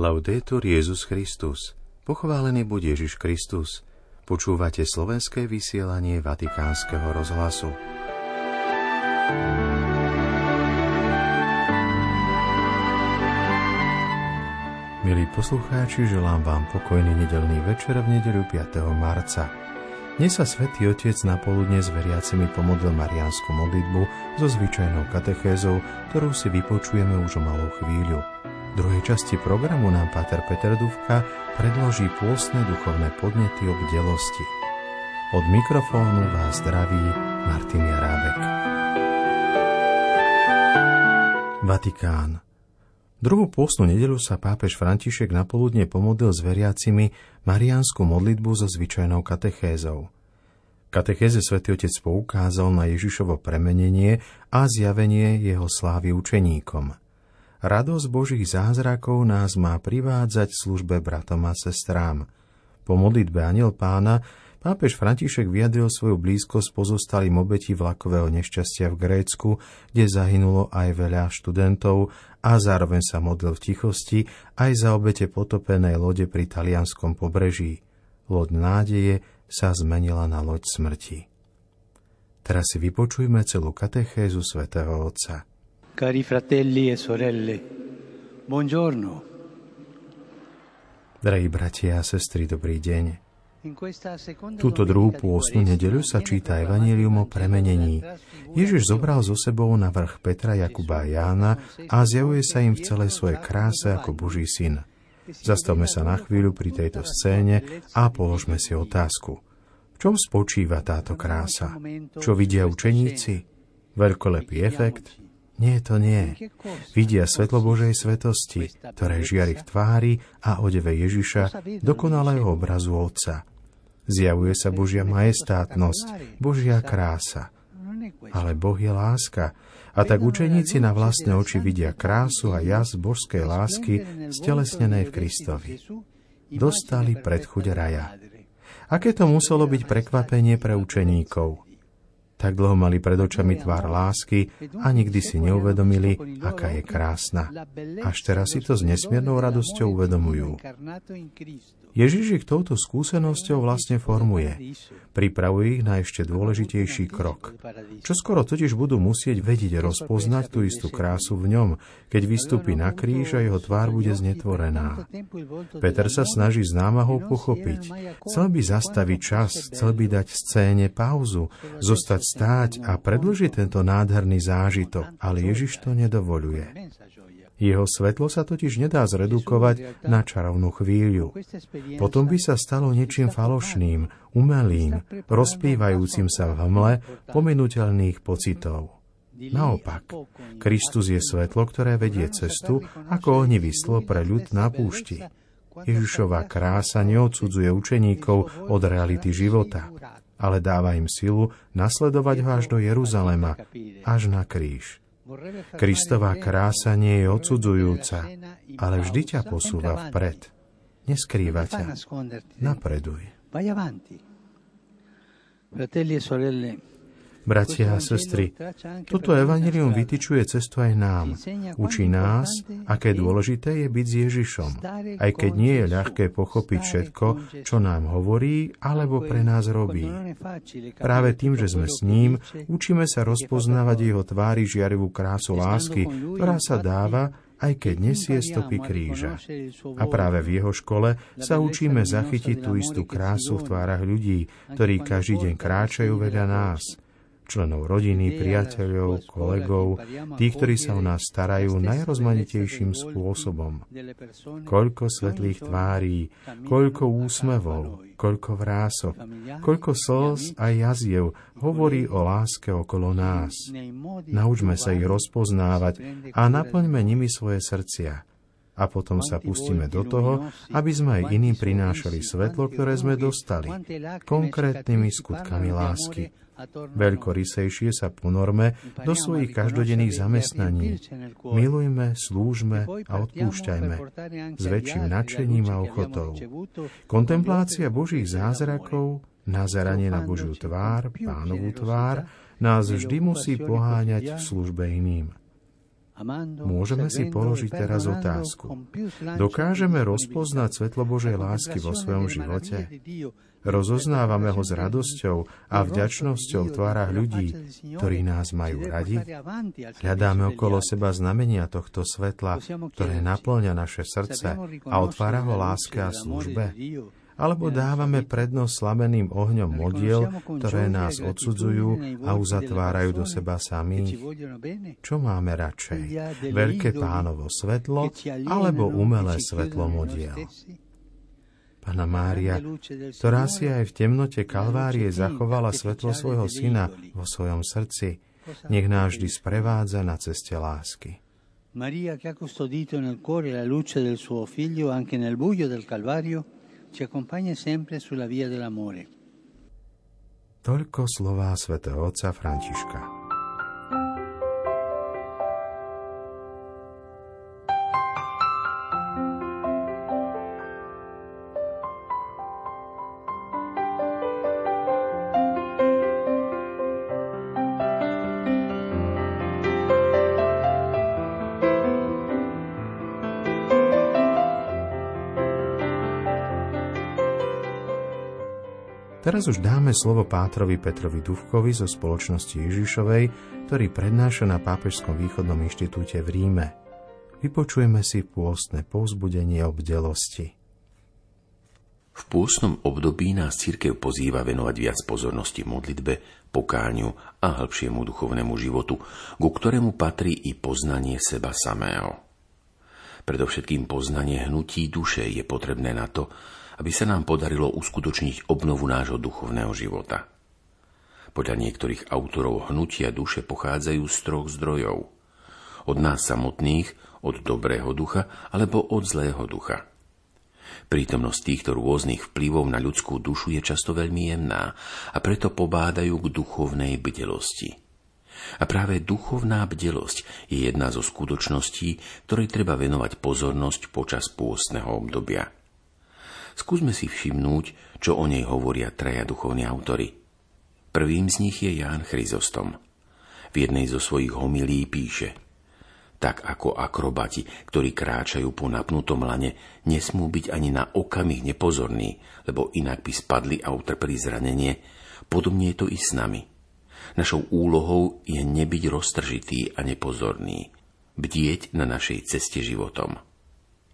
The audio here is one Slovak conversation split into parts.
Laudetur Jezus Christus. Pochválený buď Ježiš Kristus. Počúvate slovenské vysielanie Vatikánskeho rozhlasu. Milí poslucháči, želám vám pokojný nedelný večer v nedeľu 5. marca. Dnes sa Svetý Otec na poludne s veriacimi pomodlil mariánsku modlitbu so zvyčajnou katechézou, ktorú si vypočujeme už o malú chvíľu. Druhej časti programu nám Pater Peter Duvka predloží pôstne duchovné podnety o bdelosti. Od mikrofónu vás zdraví Martin Jarábek. Vatikán. Druhú pôstnu nedelu sa pápež František napoludne pomodlil s veriacimi mariánsku modlitbu so zvyčajnou katechézou. Katechéze svätý Otec poukázal na Ježišovo premenenie a zjavenie jeho slávy učeníkom – Radosť Božích zázrakov nás má privádzať službe bratom a sestrám. Po modlitbe Aniel pána pápež František vyjadril svoju blízkosť pozostalým obeti vlakového nešťastia v Grécku, kde zahynulo aj veľa študentov a zároveň sa modlil v tichosti aj za obete potopenej lode pri talianskom pobreží. Loď nádeje sa zmenila na loď smrti. Teraz si vypočujme celú katechézu svätého Otca. Cari fratelli e sorelle, buongiorno. Drahí bratia a sestry, dobrý deň. Túto druhú pôstnu nedeľu sa číta Evangelium o premenení. Ježiš zobral zo sebou na vrch Petra, Jakuba a Jána a zjavuje sa im v celej svojej kráse ako Boží syn. Zastavme sa na chvíľu pri tejto scéne a položme si otázku. V čom spočíva táto krása? Čo vidia učeníci? Veľkolepý efekt? Nie, to nie. Vidia svetlo Božej svetosti, ktoré žiari v tvári a odeve Ježiša, dokonalého obrazu Otca. Zjavuje sa Božia majestátnosť, Božia krása. Ale Boh je láska, a tak učeníci na vlastné oči vidia krásu a jas božskej lásky stelesnenej v Kristovi. Dostali predchuť raja. Aké to muselo byť prekvapenie pre učeníkov – tak dlho mali pred očami tvár lásky a nikdy si neuvedomili, aká je krásna. Až teraz si to s nesmiernou radosťou uvedomujú. Ježiš ich touto skúsenosťou vlastne formuje. Pripravuje ich na ešte dôležitejší krok. Čo skoro totiž budú musieť vedieť rozpoznať tú istú krásu v ňom, keď vystúpi na kríž a jeho tvár bude znetvorená. Peter sa snaží s námahou pochopiť. Chcel by zastaviť čas, chcel by dať scéne pauzu, zostať stáť a predlžiť tento nádherný zážitok, ale Ježiš to nedovoluje. Jeho svetlo sa totiž nedá zredukovať na čarovnú chvíľu. Potom by sa stalo niečím falošným, umelým, rozplývajúcim sa v hmle pominuteľných pocitov. Naopak, Kristus je svetlo, ktoré vedie cestu ako ohnivý pre ľud na púšti. Ježišová krása neodsudzuje učeníkov od reality života, ale dáva im silu nasledovať ho až do Jeruzalema, až na kríž. Kristová krása nie je odsudzujúca, ale vždy ťa posúva vpred. Neskrýva ťa. Napreduj. Fratelli e sorelle, Bratia a sestry, toto evanilium vytyčuje cestu aj nám. Učí nás, aké dôležité je byť s Ježišom, aj keď nie je ľahké pochopiť všetko, čo nám hovorí alebo pre nás robí. Práve tým, že sme s ním, učíme sa rozpoznávať jeho tvári žiarivú krásu lásky, ktorá sa dáva aj keď nesie stopy kríža. A práve v jeho škole sa učíme zachytiť tú istú krásu v tvárach ľudí, ktorí každý deň kráčajú vedľa nás členov rodiny, priateľov, kolegov, tých, ktorí sa o nás starajú najrozmanitejším spôsobom. Koľko svetlých tvárí, koľko úsmevov, koľko vrások, koľko slz a jaziev hovorí o láske okolo nás. Naučme sa ich rozpoznávať a naplňme nimi svoje srdcia a potom sa pustíme do toho, aby sme aj iným prinášali svetlo, ktoré sme dostali, konkrétnymi skutkami lásky. Veľkorysejšie sa ponorme do svojich každodenných zamestnaní. Milujme, slúžme a odpúšťajme s väčším nadšením a ochotou. Kontemplácia Božích zázrakov, nazeranie na Božiu tvár, pánovú tvár, nás vždy musí poháňať v službe iným. Môžeme si položiť teraz otázku. Dokážeme rozpoznať svetlo Božej lásky vo svojom živote? Rozoznávame ho s radosťou a vďačnosťou v tvárach ľudí, ktorí nás majú radi? Hľadáme okolo seba znamenia tohto svetla, ktoré naplňa naše srdce a otvára ho láske a službe? Alebo dávame prednosť slameným ohňom modiel, ktoré nás odsudzujú a uzatvárajú do seba samých. Čo máme radšej? Veľké pánovo svetlo alebo umelé svetlo modiel? Pana Mária, ktorá si aj v temnote Kalvárie zachovala svetlo svojho syna vo svojom srdci, nech nás vždy sprevádza na ceste lásky. Maria che ha custodito nel cuore la luce del suo figlio anche nel buio del Calvario, ci accompagna sempre sulla via dell'amore. Toľko slová svätého otca Františka. Teraz už dáme slovo Pátrovi Petrovi Duvkovi zo spoločnosti Ježišovej, ktorý prednáša na Pápežskom východnom inštitúte v Ríme. Vypočujeme si pôstne povzbudenie o bdelosti. V pôstnom období nás církev pozýva venovať viac pozornosti modlitbe, pokáňu a hĺbšiemu duchovnému životu, ku ktorému patrí i poznanie seba samého. Predovšetkým poznanie hnutí duše je potrebné na to, aby sa nám podarilo uskutočniť obnovu nášho duchovného života. Podľa niektorých autorov hnutia duše pochádzajú z troch zdrojov. Od nás samotných, od dobrého ducha alebo od zlého ducha. Prítomnosť týchto rôznych vplyvov na ľudskú dušu je často veľmi jemná a preto pobádajú k duchovnej bdelosti. A práve duchovná bdelosť je jedna zo skutočností, ktorej treba venovať pozornosť počas pôstneho obdobia – Skúsme si všimnúť, čo o nej hovoria traja duchovní autory. Prvým z nich je Ján Chryzostom. V jednej zo svojich homilí píše Tak ako akrobati, ktorí kráčajú po napnutom lane, nesmú byť ani na okamih nepozorní, lebo inak by spadli a utrpeli zranenie, podobne je to i s nami. Našou úlohou je nebyť roztržitý a nepozorný, bdieť na našej ceste životom.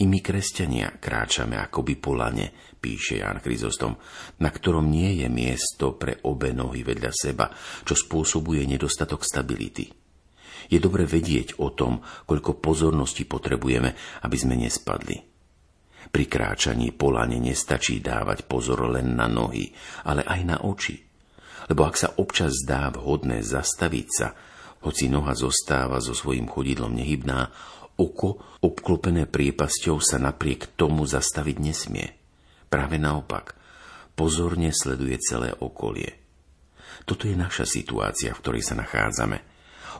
I my, kresťania, kráčame akoby po lane, píše Ján Chryzostom, na ktorom nie je miesto pre obe nohy vedľa seba, čo spôsobuje nedostatok stability. Je dobre vedieť o tom, koľko pozornosti potrebujeme, aby sme nespadli. Pri kráčaní po lane nestačí dávať pozor len na nohy, ale aj na oči. Lebo ak sa občas zdá vhodné zastaviť sa, hoci noha zostáva so svojím chodidlom nehybná, Oko, obklopené priepasťou, sa napriek tomu zastaviť nesmie. Práve naopak, pozorne sleduje celé okolie. Toto je naša situácia, v ktorej sa nachádzame.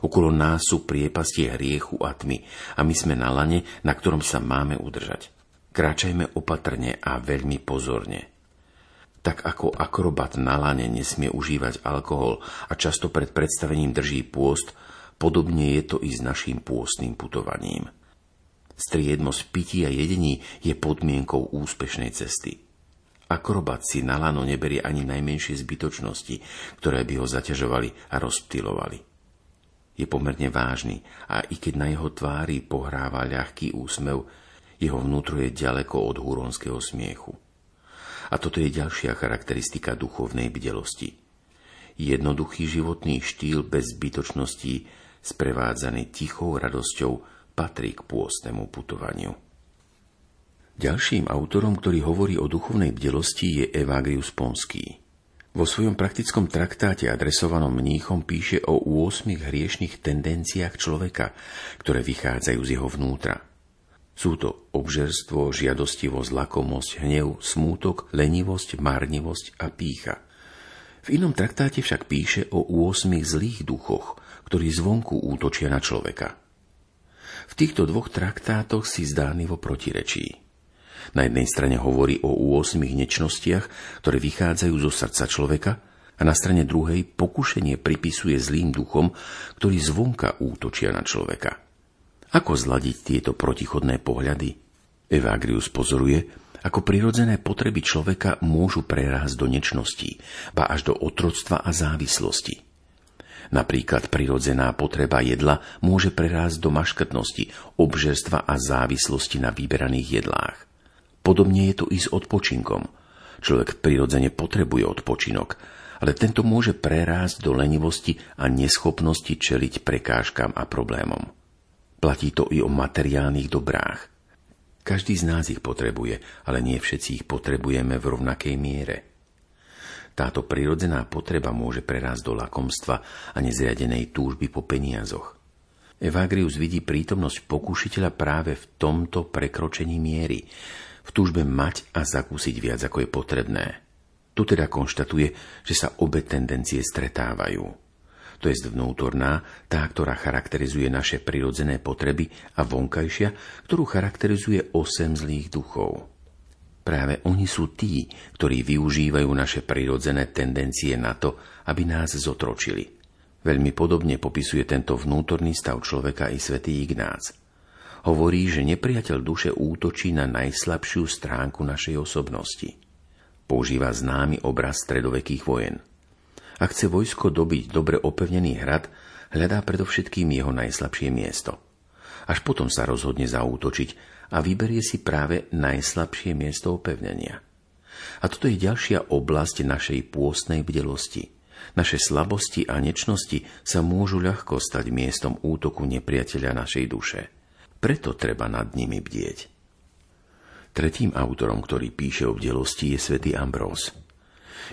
Okolo nás sú priepastie hriechu a tmy a my sme na lane, na ktorom sa máme udržať. Kráčajme opatrne a veľmi pozorne. Tak ako akrobat na lane nesmie užívať alkohol a často pred predstavením drží pôst, Podobne je to i s našim pôstnym putovaním. Striednosť pití a jedení je podmienkou úspešnej cesty. Akrobat si na lano neberie ani najmenšie zbytočnosti, ktoré by ho zaťažovali a rozptilovali. Je pomerne vážny a i keď na jeho tvári pohráva ľahký úsmev, jeho vnútro je ďaleko od húronského smiechu. A toto je ďalšia charakteristika duchovnej bdelosti. Jednoduchý životný štýl bez zbytočností sprevádzaný tichou radosťou, patrí k pôstnemu putovaniu. Ďalším autorom, ktorý hovorí o duchovnej bdelosti, je Evagrius Ponský. Vo svojom praktickom traktáte adresovanom mníchom píše o 8 hriešných tendenciách človeka, ktoré vychádzajú z jeho vnútra. Sú to obžerstvo, žiadostivosť, lakomosť, hnev, smútok, lenivosť, márnivosť a pícha. V inom traktáte však píše o 8 zlých duchoch, ktorí zvonku útočia na človeka. V týchto dvoch traktátoch si zdánlivo protirečí. Na jednej strane hovorí o 8 nečnostiach, ktoré vychádzajú zo srdca človeka, a na strane druhej pokušenie pripisuje zlým duchom, ktorí zvonka útočia na človeka. Ako zladiť tieto protichodné pohľady? Evagrius pozoruje, ako prirodzené potreby človeka môžu prerásť do nečnosti, ba až do otroctva a závislosti. Napríklad prirodzená potreba jedla môže prerásť do maškrtnosti, obžerstva a závislosti na vyberaných jedlách. Podobne je to i s odpočinkom. Človek prirodzene potrebuje odpočinok, ale tento môže prerásť do lenivosti a neschopnosti čeliť prekážkam a problémom. Platí to i o materiálnych dobrách. Každý z nás ich potrebuje, ale nie všetci ich potrebujeme v rovnakej miere. Táto prirodzená potreba môže prerásť do lakomstva a nezriadenej túžby po peniazoch. Evagrius vidí prítomnosť pokúšiteľa práve v tomto prekročení miery, v túžbe mať a zakúsiť viac, ako je potrebné. Tu teda konštatuje, že sa obe tendencie stretávajú to je vnútorná, tá, ktorá charakterizuje naše prirodzené potreby a vonkajšia, ktorú charakterizuje osem zlých duchov. Práve oni sú tí, ktorí využívajú naše prirodzené tendencie na to, aby nás zotročili. Veľmi podobne popisuje tento vnútorný stav človeka i svätý Ignác. Hovorí, že nepriateľ duše útočí na najslabšiu stránku našej osobnosti. Používa známy obraz stredovekých vojen – ak chce vojsko dobiť dobre opevnený hrad, hľadá predovšetkým jeho najslabšie miesto. Až potom sa rozhodne zaútočiť a vyberie si práve najslabšie miesto opevnenia. A toto je ďalšia oblasť našej pôstnej bdelosti. Naše slabosti a nečnosti sa môžu ľahko stať miestom útoku nepriateľa našej duše. Preto treba nad nimi bdieť. Tretím autorom, ktorý píše o bdelosti, je svätý Ambrós.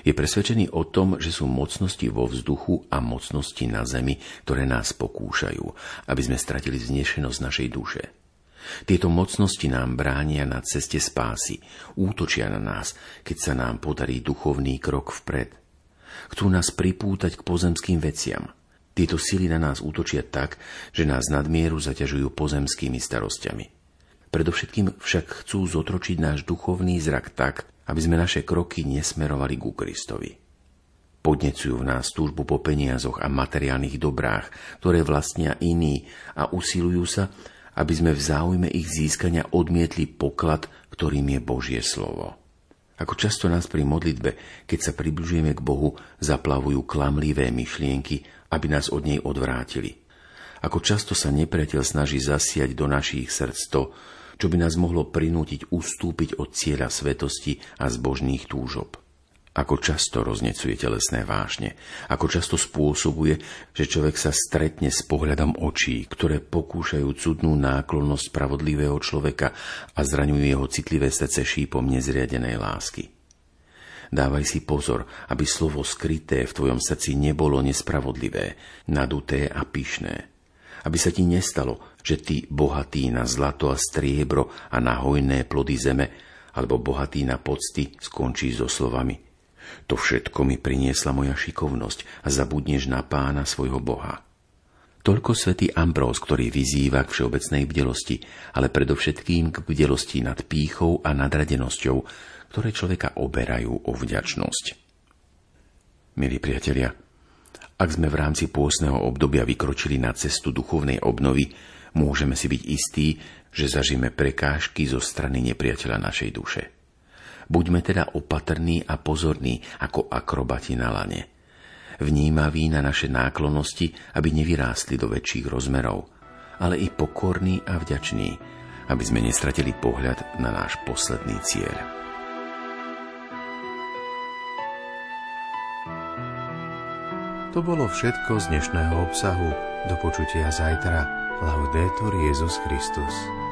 Je presvedčený o tom, že sú mocnosti vo vzduchu a mocnosti na zemi, ktoré nás pokúšajú, aby sme stratili znešenosť našej duše. Tieto mocnosti nám bránia na ceste spásy, útočia na nás, keď sa nám podarí duchovný krok vpred. Chcú nás pripútať k pozemským veciam. Tieto sily na nás útočia tak, že nás nadmieru zaťažujú pozemskými starostiami. Predovšetkým však chcú zotročiť náš duchovný zrak tak, aby sme naše kroky nesmerovali ku Kristovi. Podnecujú v nás túžbu po peniazoch a materiálnych dobrách, ktoré vlastnia iní a usilujú sa, aby sme v záujme ich získania odmietli poklad, ktorým je Božie slovo. Ako často nás pri modlitbe, keď sa približujeme k Bohu, zaplavujú klamlivé myšlienky, aby nás od nej odvrátili. Ako často sa nepriateľ snaží zasiať do našich srdc to, čo by nás mohlo prinútiť ustúpiť od cieľa svetosti a zbožných túžob. Ako často roznecuje telesné vášne, ako často spôsobuje, že človek sa stretne s pohľadom očí, ktoré pokúšajú cudnú náklonnosť spravodlivého človeka a zraňujú jeho citlivé srdce šípom nezriadenej lásky. Dávaj si pozor, aby slovo skryté v tvojom srdci nebolo nespravodlivé, naduté a pyšné aby sa ti nestalo, že ty bohatý na zlato a striebro a na hojné plody zeme, alebo bohatý na pocty, skončí so slovami. To všetko mi priniesla moja šikovnosť a zabudneš na pána svojho Boha. Toľko svätý Ambrós, ktorý vyzýva k všeobecnej bdelosti, ale predovšetkým k bdelosti nad pýchou a nadradenosťou, ktoré človeka oberajú o vďačnosť. Milí priatelia, ak sme v rámci pôsneho obdobia vykročili na cestu duchovnej obnovy, môžeme si byť istí, že zažíme prekážky zo strany nepriateľa našej duše. Buďme teda opatrní a pozorní ako akrobati na lane. Vnímaví na naše náklonosti, aby nevyrástli do väčších rozmerov, ale i pokorní a vďační, aby sme nestratili pohľad na náš posledný cieľ. To bolo všetko z dnešného obsahu. Do počutia zajtra. Laudetur Jezus Christus.